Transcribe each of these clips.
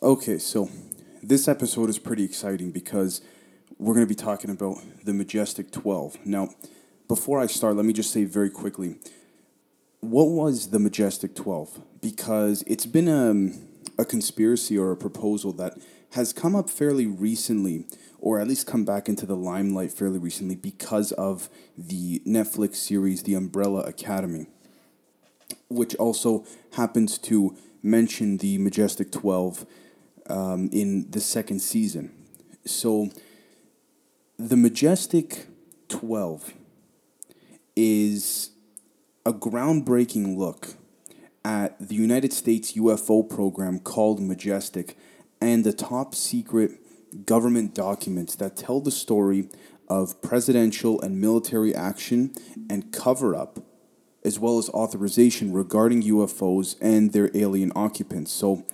Okay, so this episode is pretty exciting because we're going to be talking about the Majestic 12. Now, before I start, let me just say very quickly what was the Majestic 12? Because it's been a, a conspiracy or a proposal that has come up fairly recently, or at least come back into the limelight fairly recently because of the Netflix series The Umbrella Academy, which also happens to mention the Majestic 12 um, in the second season. So, the Majestic 12 is a groundbreaking look at the United States UFO program called Majestic and the top secret government documents that tell the story of presidential and military action and cover up, as well as authorization regarding UFOs and their alien occupants. So,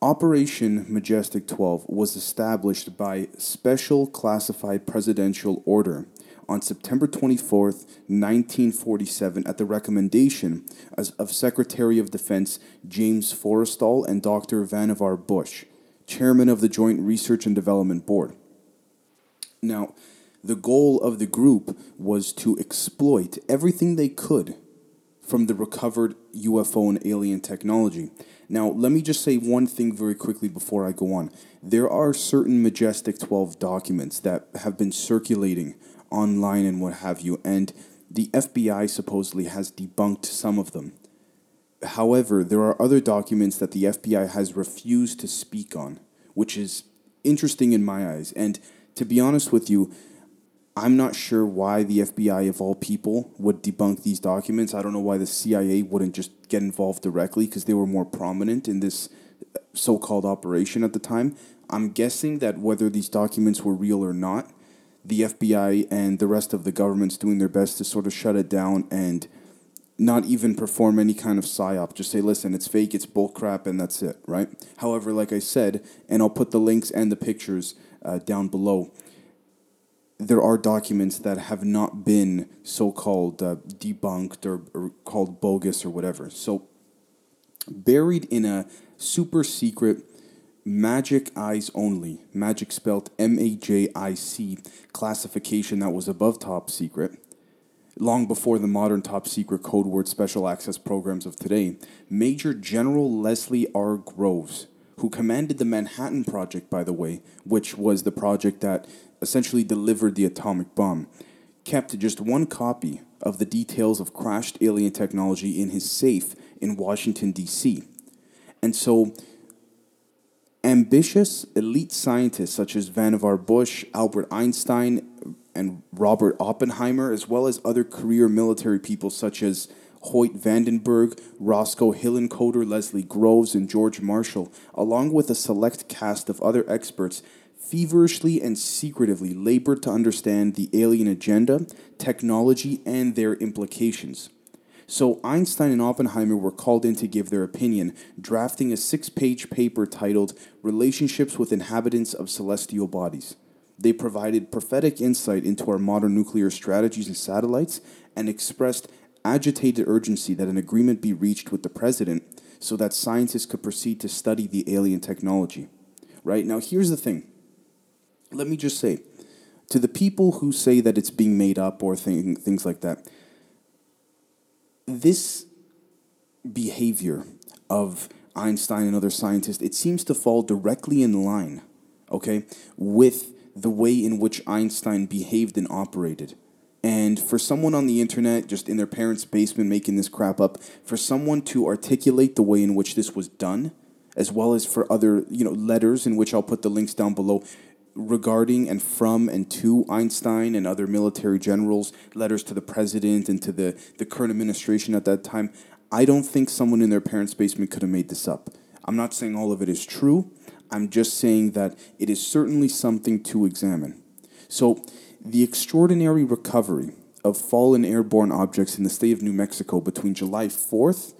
Operation Majestic 12 was established by Special Classified Presidential Order on September 24th, 1947, at the recommendation of Secretary of Defense James Forrestal and Dr. Vannevar Bush, Chairman of the Joint Research and Development Board. Now, the goal of the group was to exploit everything they could from the recovered UFO and alien technology. Now, let me just say one thing very quickly before I go on. There are certain Majestic 12 documents that have been circulating online and what have you, and the FBI supposedly has debunked some of them. However, there are other documents that the FBI has refused to speak on, which is interesting in my eyes. And to be honest with you, I'm not sure why the FBI, of all people, would debunk these documents. I don't know why the CIA wouldn't just get involved directly because they were more prominent in this so called operation at the time. I'm guessing that whether these documents were real or not, the FBI and the rest of the government's doing their best to sort of shut it down and not even perform any kind of psyop. Just say, listen, it's fake, it's bullcrap, and that's it, right? However, like I said, and I'll put the links and the pictures uh, down below there are documents that have not been so called uh, debunked or, or called bogus or whatever. So, buried in a super secret magic eyes only, magic spelt M A J I C classification that was above top secret, long before the modern top secret code word special access programs of today, Major General Leslie R. Groves, who commanded the Manhattan Project, by the way, which was the project that essentially delivered the atomic bomb, kept just one copy of the details of crashed alien technology in his safe in Washington, D.C. And so, ambitious elite scientists such as Vannevar Bush, Albert Einstein, and Robert Oppenheimer, as well as other career military people such as Hoyt Vandenberg, Roscoe Hillenkoetter, Leslie Groves, and George Marshall, along with a select cast of other experts, feverishly and secretively labored to understand the alien agenda, technology, and their implications. So Einstein and Oppenheimer were called in to give their opinion, drafting a six page paper titled Relationships with Inhabitants of Celestial Bodies. They provided prophetic insight into our modern nuclear strategies and satellites and expressed agitated urgency that an agreement be reached with the president so that scientists could proceed to study the alien technology. Right? Now, here's the thing let me just say to the people who say that it's being made up or thing, things like that, this behavior of Einstein and other scientists, it seems to fall directly in line, okay, with the way in which Einstein behaved and operated. And for someone on the internet, just in their parents' basement making this crap up, for someone to articulate the way in which this was done, as well as for other, you know, letters in which I'll put the links down below, regarding and from and to Einstein and other military generals, letters to the president and to the, the current administration at that time. I don't think someone in their parents' basement could have made this up. I'm not saying all of it is true. I'm just saying that it is certainly something to examine. So, the extraordinary recovery of fallen airborne objects in the state of New Mexico between July 4th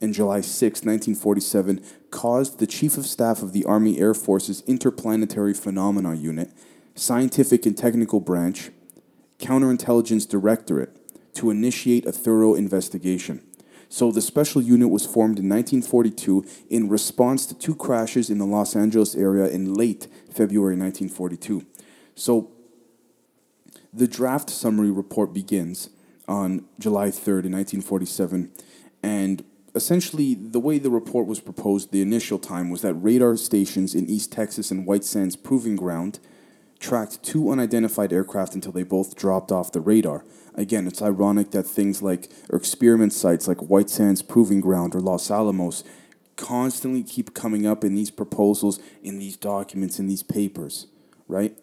and July 6, 1947, caused the Chief of Staff of the Army Air Force's Interplanetary Phenomena Unit, Scientific and Technical Branch, Counterintelligence Directorate to initiate a thorough investigation. So the special unit was formed in 1942 in response to two crashes in the Los Angeles area in late February 1942. So the draft summary report begins on July 3rd in 1947 and essentially the way the report was proposed the initial time was that radar stations in East Texas and White Sands proving ground tracked two unidentified aircraft until they both dropped off the radar. Again, it's ironic that things like or experiment sites like White Sands Proving Ground or Los Alamos constantly keep coming up in these proposals, in these documents, in these papers, right?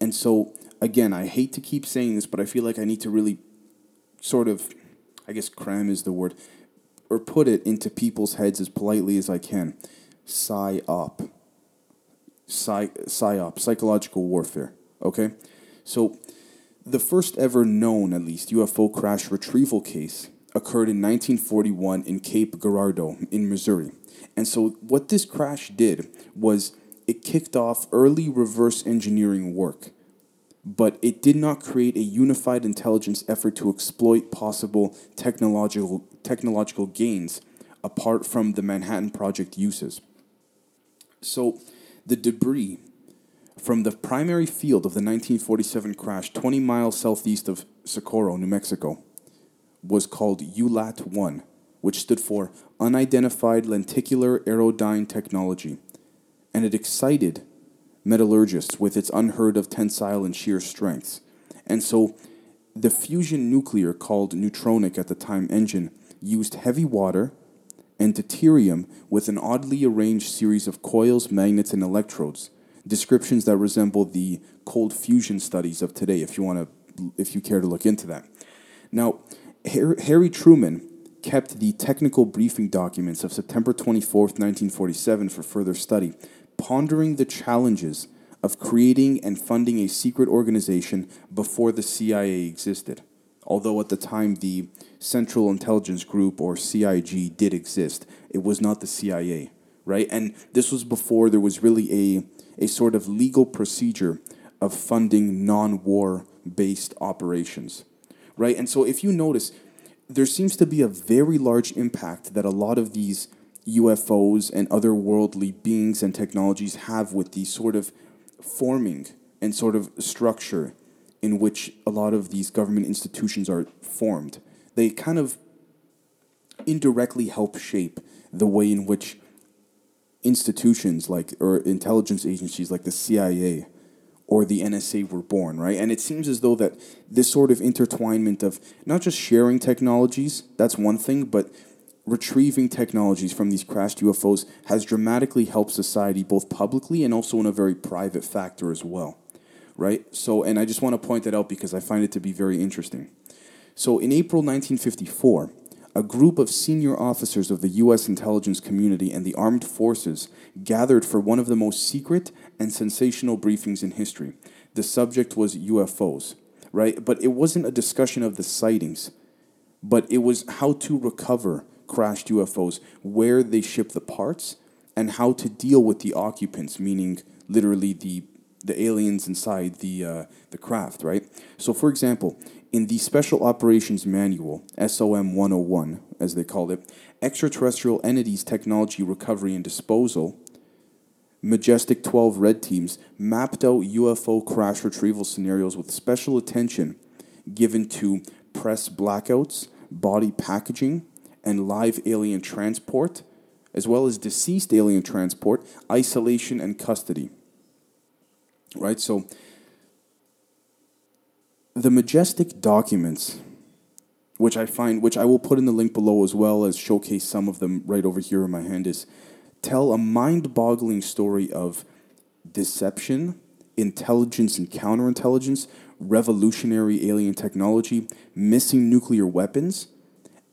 And so, again, I hate to keep saying this, but I feel like I need to really sort of, I guess, cram is the word, or put it into people's heads as politely as I can. Psy-op. Psy- psyop, psychological warfare. Okay? So, the first ever known, at least, UFO crash retrieval case occurred in 1941 in Cape Girardeau in Missouri. And so, what this crash did was it kicked off early reverse engineering work, but it did not create a unified intelligence effort to exploit possible technological, technological gains apart from the Manhattan Project uses. So, the debris from the primary field of the 1947 crash, 20 miles southeast of Socorro, New Mexico, was called ULAT 1, which stood for Unidentified Lenticular Aerodyne Technology, and it excited metallurgists with its unheard of tensile and shear strengths. And so the fusion nuclear called neutronic at the time engine used heavy water and deuterium with an oddly arranged series of coils, magnets, and electrodes. Descriptions that resemble the cold fusion studies of today, if you want to, if you care to look into that. Now, Harry Truman kept the technical briefing documents of September 24th, 1947 for further study, pondering the challenges of creating and funding a secret organization before the CIA existed. Although at the time the Central Intelligence Group or CIG did exist, it was not the CIA, right? And this was before there was really a, a sort of legal procedure of funding non war based operations, right? And so if you notice, there seems to be a very large impact that a lot of these UFOs and otherworldly beings and technologies have with the sort of forming and sort of structure in which a lot of these government institutions are formed. They kind of indirectly help shape the way in which institutions like or intelligence agencies like the CIA or the NSA were born, right? And it seems as though that this sort of intertwinement of not just sharing technologies, that's one thing, but retrieving technologies from these crashed UFOs has dramatically helped society both publicly and also in a very private factor as well right? So, and I just want to point that out because I find it to be very interesting. So, in April 1954, a group of senior officers of the U.S. intelligence community and the armed forces gathered for one of the most secret and sensational briefings in history. The subject was UFOs, right? But it wasn't a discussion of the sightings, but it was how to recover crashed UFOs, where they ship the parts, and how to deal with the occupants, meaning literally the the aliens inside the uh, the craft, right? So, for example, in the Special Operations Manual (SOM 101), as they called it, extraterrestrial entities technology recovery and disposal. Majestic 12 red teams mapped out UFO crash retrieval scenarios with special attention given to press blackouts, body packaging, and live alien transport, as well as deceased alien transport, isolation, and custody right? So the majestic documents, which I find, which I will put in the link below as well as showcase some of them right over here in my hand, is tell a mind-boggling story of deception, intelligence and counterintelligence, revolutionary alien technology, missing nuclear weapons,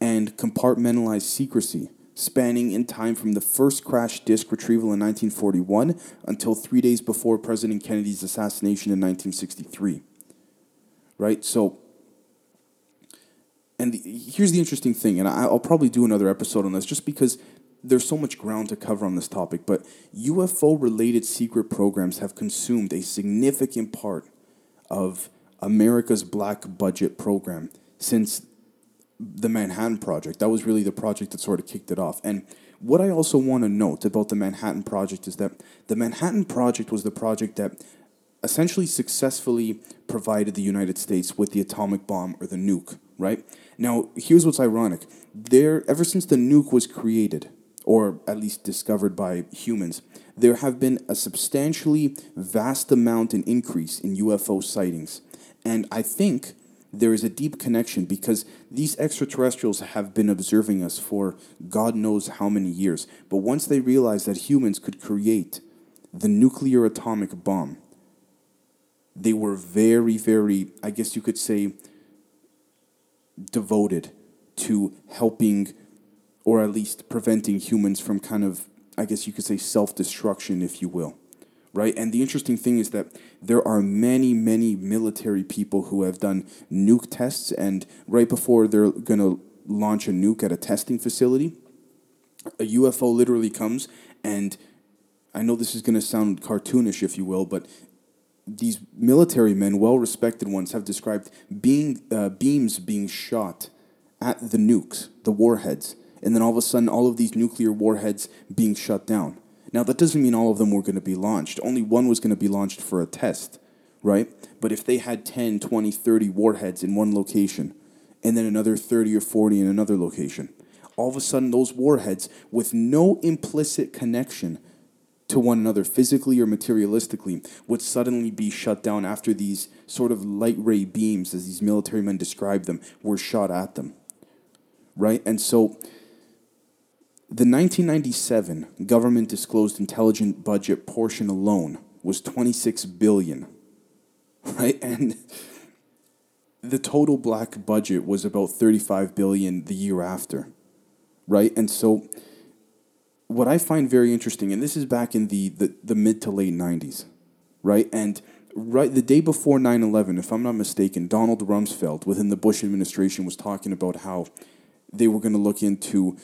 and compartmentalized secrecy spanning in time from the first crash disk retrieval in 1941 until three days before President Kennedy's assassination in 1963. Right? So, and here's the interesting thing, and I'll probably do another episode on this just because there's so much ground to cover on this topic, but UFO related secret programs have consumed a significant part of America's black budget program since the Manhattan Project. That was really the project that sort of kicked it off. And what I also want to note about the Manhattan Project is that the Manhattan Project was the project that essentially successfully provided the United States with the atomic bomb or the nuke, right? Now, here's what's ironic. There ever since the nuke was created, or at least discovered by humans, there have been a substantially vast amount and increase in UFO sightings. And I think there is a deep connection because these extraterrestrials have been observing us for God knows how many years. But once they realized that humans could create the nuclear atomic bomb, they were very, very, I guess you could say, devoted to helping or at least preventing humans from kind of, I guess you could say, self destruction, if you will. Right? And the interesting thing is that there are many, many military people who have done nuke tests, and right before they're going to launch a nuke at a testing facility, a UFO literally comes and I know this is going to sound cartoonish, if you will, but these military men, well respected ones, have described being uh, beams being shot at the nukes, the warheads, and then all of a sudden, all of these nuclear warheads being shut down. Now, that doesn't mean all of them were going to be launched. Only one was going to be launched for a test, right? But if they had 10, 20, 30 warheads in one location, and then another 30 or 40 in another location, all of a sudden, those warheads, with no implicit connection to one another physically or materialistically would suddenly be shut down after these sort of light ray beams, as these military men described them, were shot at them. Right? And so the 1997 government disclosed intelligent budget portion alone was 26 billion. Right? And the total black budget was about 35 billion the year after. Right? And so what I find very interesting, and this is back in the, the, the mid to late 90s, right? And right the day before 9-11, if I'm not mistaken, Donald Rumsfeld within the Bush administration was talking about how they were going to look into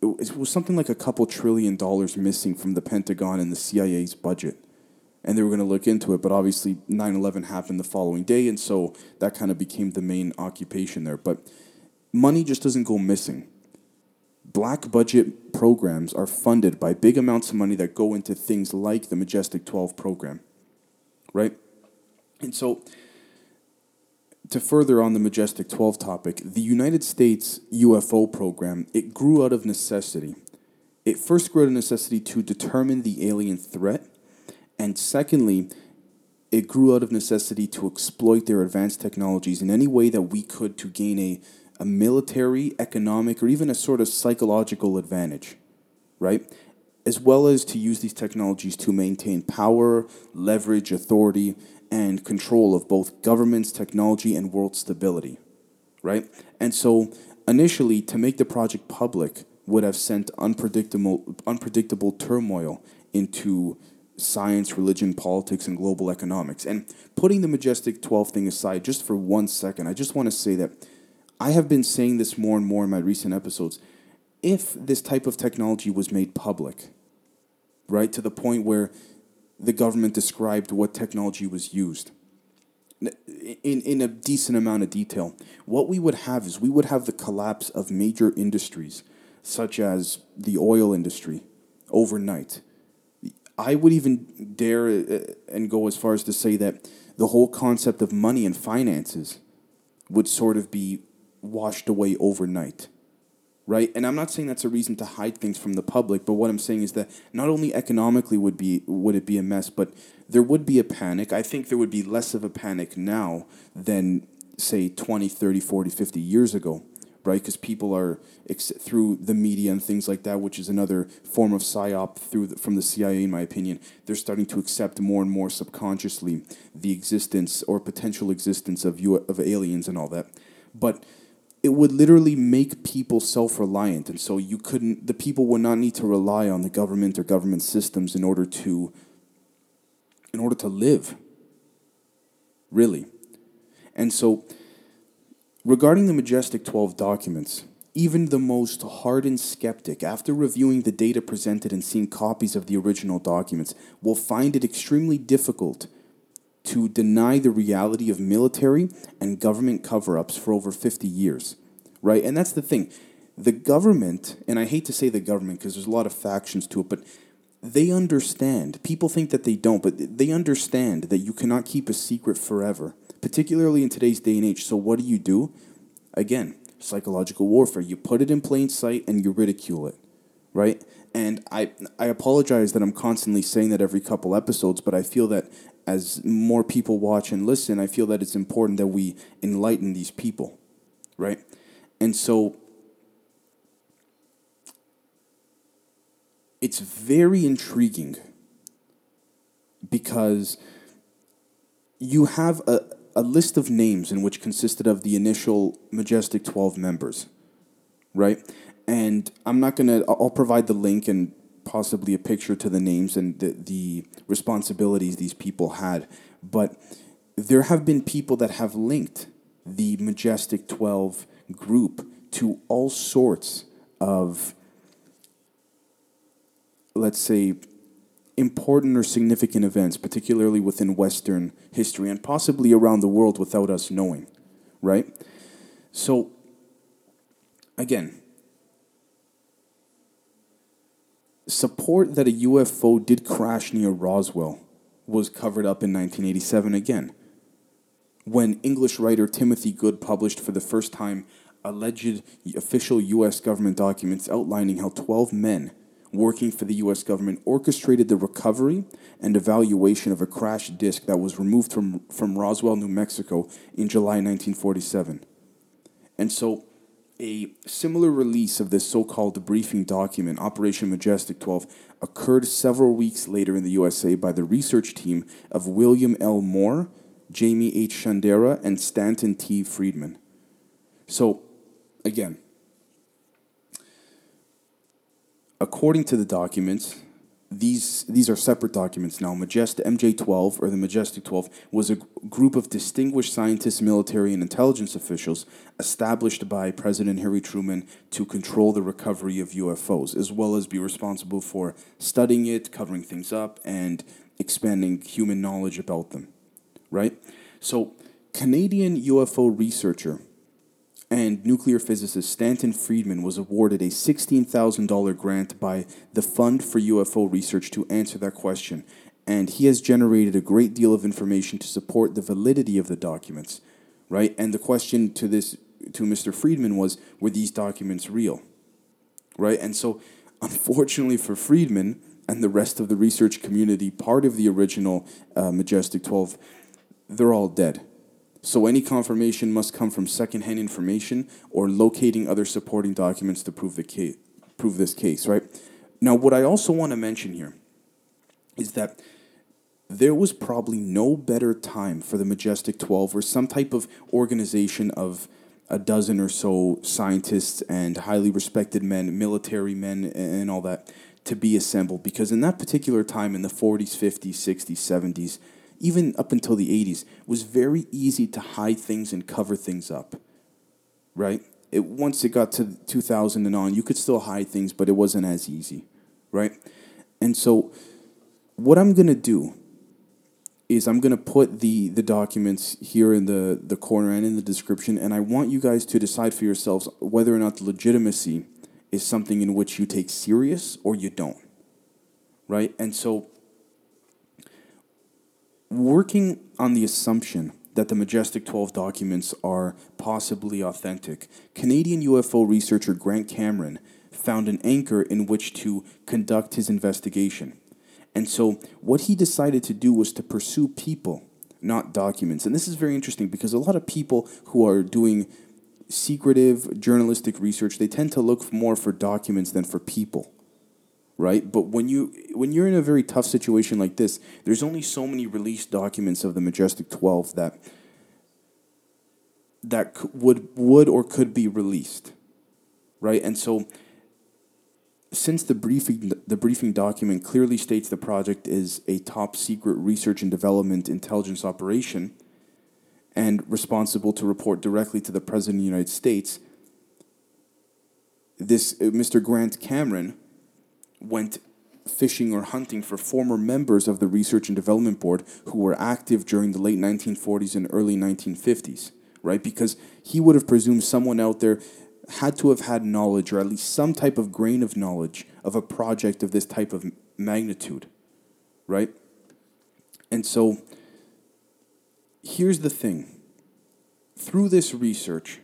it was something like a couple trillion dollars missing from the Pentagon and the CIA's budget. And they were going to look into it, but obviously 9 11 happened the following day, and so that kind of became the main occupation there. But money just doesn't go missing black budget programs are funded by big amounts of money that go into things like the Majestic 12 program, right? And so, to further on the Majestic 12 topic, the United States UFO program, it grew out of necessity. It first grew out of necessity to determine the alien threat, and secondly, it grew out of necessity to exploit their advanced technologies in any way that we could to gain a a military, economic, or even a sort of psychological advantage, right? As well as to use these technologies to maintain power, leverage, authority, and control of both governments, technology, and world stability, right? And so, initially, to make the project public would have sent unpredictable, unpredictable turmoil into science, religion, politics, and global economics. And putting the Majestic 12 thing aside just for one second, I just want to say that I have been saying this more and more in my recent episodes. If this type of technology was made public, right, to the point where the government described what technology was used in, in a decent amount of detail, what we would have is we would have the collapse of major industries, such as the oil industry, overnight. I would even dare uh, and go as far as to say that the whole concept of money and finances would sort of be washed away overnight right? And i'm not saying that's a reason to hide things from the public but what i'm saying is that not only economically would be would it be a mess but there would be a panic. I think there would be less of a panic now than say 20 30 40 50 years ago right? Because people are through the media and things like that which is another form of psyop through the, from the cia in my opinion they're starting to accept more and more subconsciously the existence or potential existence of you of aliens and all that. But it would literally make people self-reliant and so you couldn't the people would not need to rely on the government or government systems in order to in order to live really. And so regarding the majestic 12 documents even the most hardened skeptic after reviewing the data presented and seeing copies of the original documents will find it extremely difficult to deny the reality of military and government cover ups for over 50 years, right? And that's the thing. The government, and I hate to say the government because there's a lot of factions to it, but they understand. People think that they don't, but they understand that you cannot keep a secret forever, particularly in today's day and age. So, what do you do? Again, psychological warfare. You put it in plain sight and you ridicule it, right? And I, I apologize that I'm constantly saying that every couple episodes, but I feel that as more people watch and listen, I feel that it's important that we enlighten these people, right? And so it's very intriguing because you have a, a list of names in which consisted of the initial Majestic 12 members, right? And I'm not going to, I'll provide the link and possibly a picture to the names and the, the responsibilities these people had. But there have been people that have linked the Majestic 12 group to all sorts of, let's say, important or significant events, particularly within Western history and possibly around the world without us knowing, right? So, again, support that a UFO did crash near Roswell was covered up in 1987 again, when English writer Timothy Good published for the first time alleged official U.S. government documents outlining how 12 men working for the U.S. government orchestrated the recovery and evaluation of a crashed disk that was removed from, from Roswell, New Mexico in July 1947. And so a similar release of this so called briefing document, Operation Majestic 12, occurred several weeks later in the USA by the research team of William L. Moore, Jaime H. Shandera, and Stanton T. Friedman. So, again, according to the documents, these these are separate documents now. Majestic MJ12 or the Majestic 12 was a g- group of distinguished scientists, military, and intelligence officials established by President Harry Truman to control the recovery of UFOs, as well as be responsible for studying it, covering things up, and expanding human knowledge about them. Right. So, Canadian UFO researcher and nuclear physicist Stanton Friedman was awarded a $16,000 grant by the Fund for UFO Research to answer that question, and he has generated a great deal of information to support the validity of the documents, right? And the question to this to Mr. Friedman was were these documents real? Right? And so unfortunately for Friedman and the rest of the research community, part of the original uh, Majestic 12, they're all dead so any confirmation must come from secondhand information or locating other supporting documents to prove the case, prove this case, right? Now, what I also want to mention here is that there was probably no better time for the Majestic 12 or some type of organization of a dozen or so scientists and highly respected men, military men, and all that to be assembled because in that particular time in the 40s, 50s, 60s, 70s, even up until the 80s, was very easy to hide things and cover things up. Right? It, once it got to 2000 and on, you could still hide things, but it wasn't as easy. Right? And so, what I'm to do is I'm to put the, the documents here in the, the corner and in the description, and I want you guys to decide for yourselves whether or not the legitimacy is something in which you take serious or you don't. Right? And so, working on the assumption that the Majestic 12 documents are possibly authentic, Canadian UFO researcher Grant Cameron found an anchor in which to conduct his investigation. And so, what he decided to do was to pursue people, not documents. And this is very interesting because a lot of people who are doing secretive journalistic research, they tend to look more for documents than for people right? But when you when you're in a very tough situation like this, there's only so many released documents of the Majestic 12 that that would would or could be released, right? And so since the briefing the briefing document clearly states the project is a top secret research and development intelligence operation and responsible to report directly to the president of the United States this uh, Mr. Grant Cameron went fishing or hunting for former members of the Research and Development Board who were active during the late 1940s and early 1950s, right? Because he would have presumed someone out there had to have had knowledge, or at least some type of grain of knowledge, of a project of this type of magnitude, right? And so here's the thing through this research,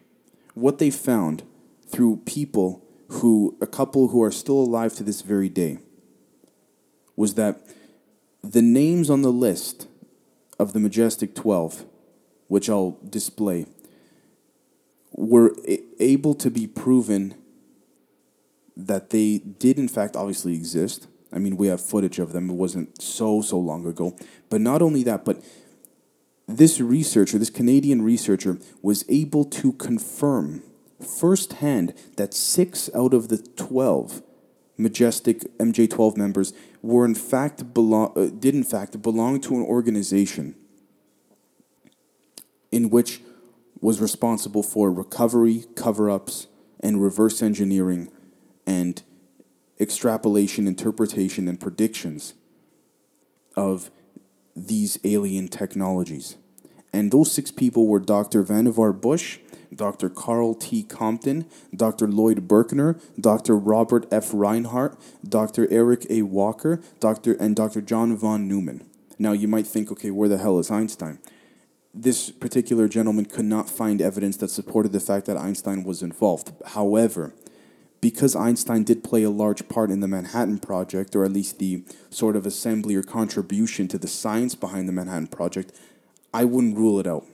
what they found through people who, a couple who are still alive to this very day, was that the names on the list of the Majestic 12, which I'll display, were able to be proven that they did, in fact, obviously exist. I mean, we have footage of them. It wasn't so, so long ago. But not only that, but this researcher, this Canadian researcher, was able to confirm firsthand that six out of the 12 Majestic MJ12 members were in fact belong, uh, did in fact belong to an organization in which was responsible for recovery, cover ups, and reverse engineering and extrapolation, interpretation, and predictions of these alien technologies. And those six people were Dr. Vannevar Bush, Dr. Karl T. Compton, Dr. Lloyd Berkner, Dr. Robert F. Rinehart, Dr. Eric A. Walker, Dr. and Dr. John von Neumann. Now you might think, okay, where the hell is Einstein? this particular gentleman could not find evidence that supported the fact that Einstein was involved. However, because Einstein did play a large part in the Manhattan Project, or at least the sort of assembly or contribution to the science behind the Manhattan Project, I wouldn't rule it out.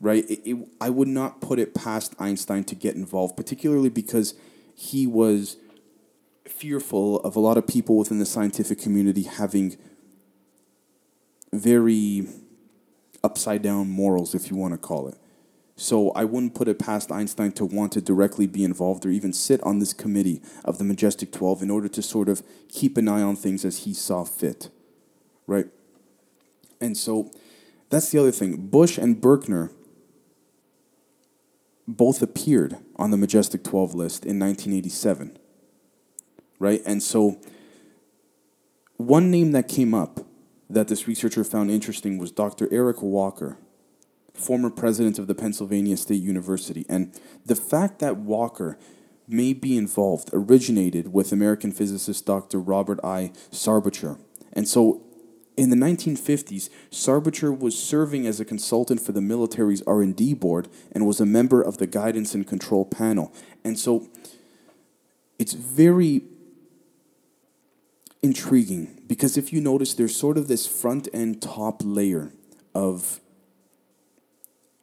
Right? It, it, I would not put it past Einstein to get involved, particularly because he was fearful of a lot of people within the scientific community having very upside down morals, if you want to call it. So I wouldn't put it past Einstein to want to directly be involved or even sit on this committee of the Majestic 12 in order to sort of keep an eye on things as he saw fit. Right? And so that's the other thing. Bush and Berkner both appeared on the Majestic 12 list in 1987. Right? And so one name that came up that this researcher found interesting was Dr. Eric Walker, former president of the Pennsylvania State University. And the fact that Walker may be involved originated with American physicist Dr. Robert I. Sarbacher. And so in the 1950s, Sarbacher was serving as a consultant for the military's R&D board and was a member of the guidance and control panel. And so it's very intriguing because if you notice, there's sort of this front and top layer of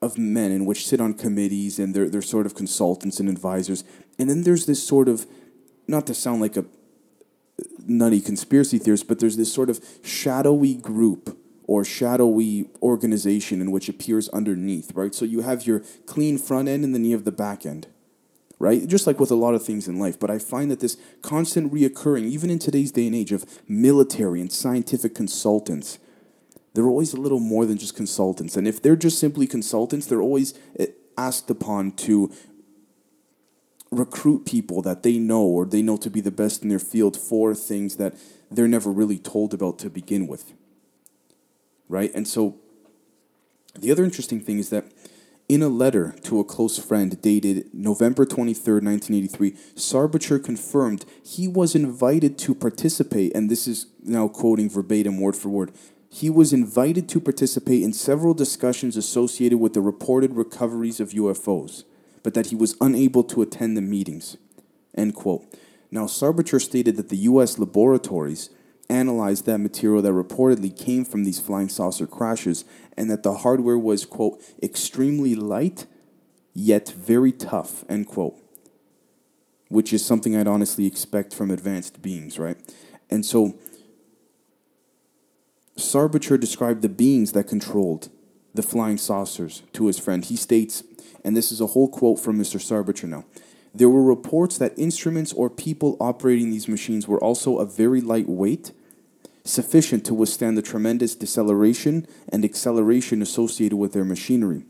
of men in which sit on committees and they're, they're sort of consultants and advisors. And then there's this sort of, not to sound like a nutty conspiracy theorists, but there's this sort of shadowy group or shadowy organization in which appears underneath, right? So you have your clean front end and then you have the back end right? Just like with a lot of things in life. But I find that this constant reoccurring, even in today's day and age of military and scientific consultants, they're always a little more than just consultants. And if they're just simply consultants, they're always eh, asked upon to recruit people that they know or they know to be the best in their field for things that they're never really told about to begin with. Right? And so the other interesting thing is that in a letter to a close friend dated November 23, 1983, Sarbacher confirmed he was invited to participate, and this is now quoting verbatim, word for word. He was invited to participate in several discussions associated with the reported recoveries of UFOs, but that he was unable to attend the meetings. End quote. Now, Sarbacher stated that the U.S. laboratories analyzed that material that reportedly came from these flying saucer crashes and that the hardware was, quote, extremely light yet very tough, end quote. Which is something I'd honestly expect from advanced beings, right? And so Sarbacher described the beings that controlled the flying saucers to his friend. He states, and this is a whole quote from Mr. Sarbacher now. There were reports that instruments or people operating these machines were also of very light weight, sufficient to withstand the tremendous deceleration and acceleration associated with their machinery.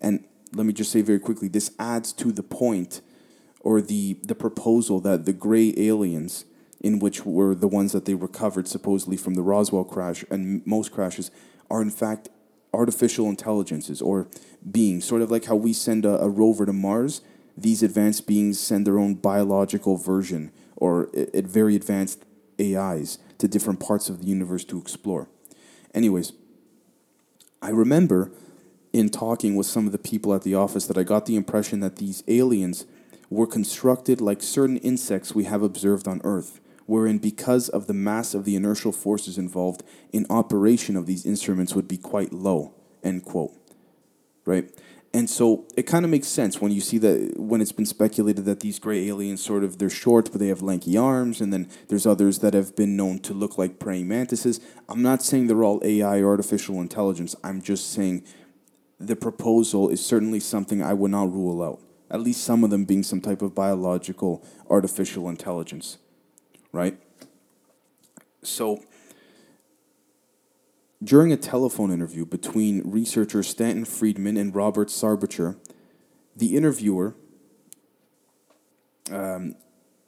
And let me just say very quickly this adds to the point or the, the proposal that the gray aliens, in which were the ones that they recovered supposedly from the Roswell crash and most crashes, are in fact artificial intelligences or beings, sort of like how we send a, a rover to Mars these advanced beings send their own biological version or at very advanced AIs to different parts of the universe to explore. Anyways, I remember in talking with some of the people at the office that I got the impression that these aliens were constructed like certain insects we have observed on Earth, wherein because of the mass of the inertial forces involved in operation of these instruments would be quite low. End quote. Right? And so it kind of makes sense when you see that when it's been speculated that these gray aliens sort of they're short but they have lanky arms and then there's others that have been known to look like praying mantises. I'm not saying they're all AI or artificial intelligence. I'm just saying the proposal is certainly something I would not rule out. At least some of them being some type of biological artificial intelligence. Right? So during a telephone interview between researcher Stanton Friedman and Robert Sarbacher, the interviewer um,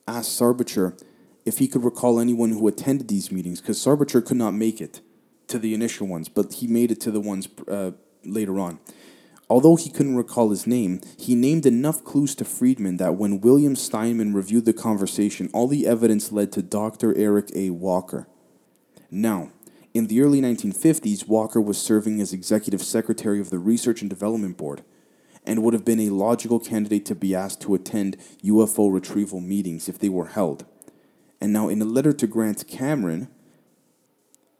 asked Sarbacher if he could recall anyone who attended these meetings, because Sarbacher could not make it to the initial ones, but he made it to the ones uh, later on. Although he couldn't recall his name, he named enough clues to Friedman that when William Steinman reviewed the conversation, all the evidence led to Dr. Eric A. Walker. Now, in the early 1950s, Walker was serving as executive secretary of the Research and Development Board and would have been a logical candidate to be asked to attend UFO retrieval meetings if they were held. And now, in a letter to Grant Cameron,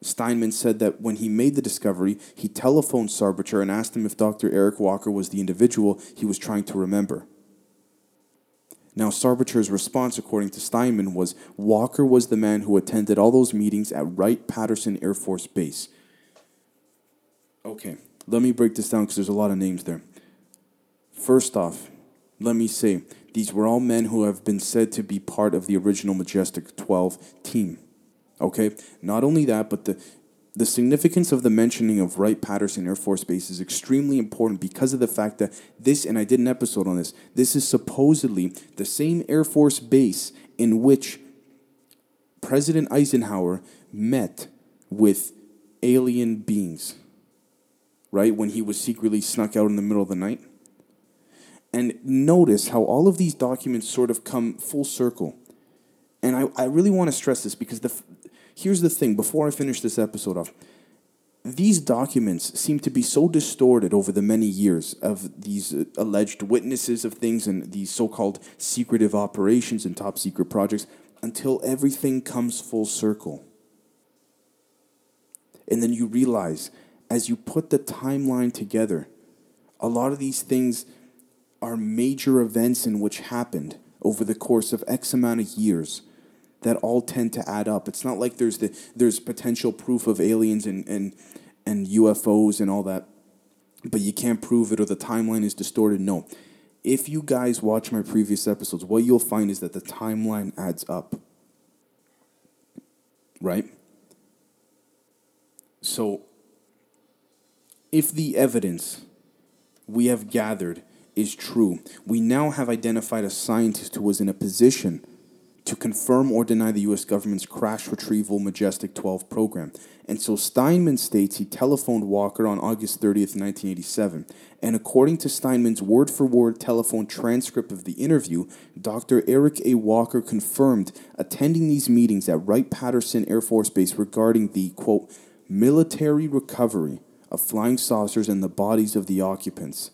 Steinman said that when he made the discovery, he telephoned Sarbacher and asked him if Dr. Eric Walker was the individual he was trying to remember. Now, Sarbacher's response, according to Steinman, was Walker was the man who attended all those meetings at Wright Patterson Air Force Base. Okay, let me break this down because there's a lot of names there. First off, let me say these were all men who have been said to be part of the original Majestic 12 team. Okay, not only that, but the the significance of the mentioning of Wright Patterson Air Force Base is extremely important because of the fact that this, and I did an episode on this, this is supposedly the same Air Force base in which President Eisenhower met with alien beings, right? When he was secretly snuck out in the middle of the night. And notice how all of these documents sort of come full circle. And I, I really want to stress this because the, Here's the thing before I finish this episode off these documents seem to be so distorted over the many years of these uh, alleged witnesses of things and these so called secretive operations and top secret projects until everything comes full circle. And then you realize, as you put the timeline together, a lot of these things are major events in which happened over the course of X amount of years that all tend to add up. It's not like there's the there's potential proof of aliens and and and UFOs and all that, but you can't prove it or the timeline is distorted. No. If you guys watch my previous episodes, what you'll find is that the timeline adds up. Right? So if the evidence we have gathered is true, we now have identified a scientist who was in a position to confirm or deny the U.S. government's crash retrieval Majestic 12 program. And so Steinman states he telephoned Walker on August 30th, 1987. And according to Steinman's word for word telephone transcript of the interview, Dr. Eric A. Walker confirmed attending these meetings at Wright Patterson Air Force Base regarding the, quote, military recovery of flying saucers and the bodies of the occupants,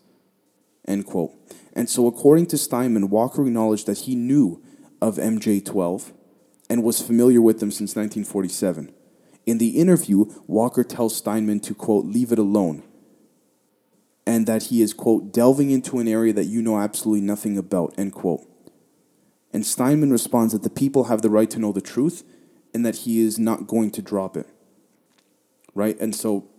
end quote. And so, according to Steinman, Walker acknowledged that he knew of MJ12 and was familiar with them since 1947. In the interview, Walker tells Steinman to, quote, leave it alone, and that he is, quote, delving into an area that you know absolutely nothing about, end quote. And Steinman responds that the people have the right to know the truth and that he is not going to drop it. Right? And so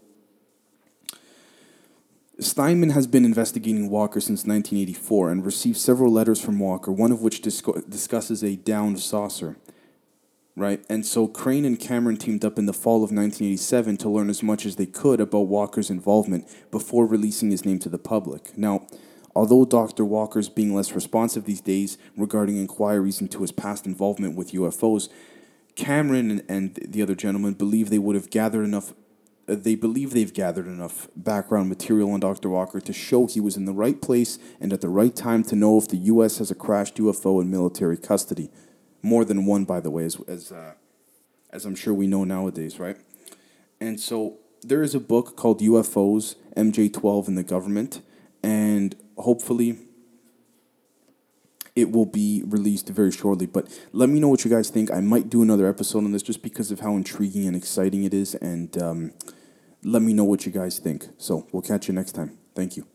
Steinman has been investigating Walker since 1984 and received several letters from Walker, one of which disco- discusses a downed saucer. Right? And so Crain and Cameron teamed up in the fall of 1987 to learn as much as they could about Walker's involvement before releasing his name to the public. Now, although Dr. Walker's being less responsive these days regarding inquiries into his past involvement with UFOs, Cameron and, and the other gentleman believe they would have gathered enough they believe they've gathered enough background material on Dr. Walker to show he was in the right place and at the right time to know if the U.S. has a crashed UFO in military custody. More than one, by the way, as as, uh, as I'm sure we know nowadays, right? And so there is a book called UFOs MJ12 in the Government, and hopefully it will be released very shortly. But let me know what you guys think. I might do another episode on this just because of how intriguing and exciting it is. And um, let me know what you guys think. So we'll catch you next time. Thank you.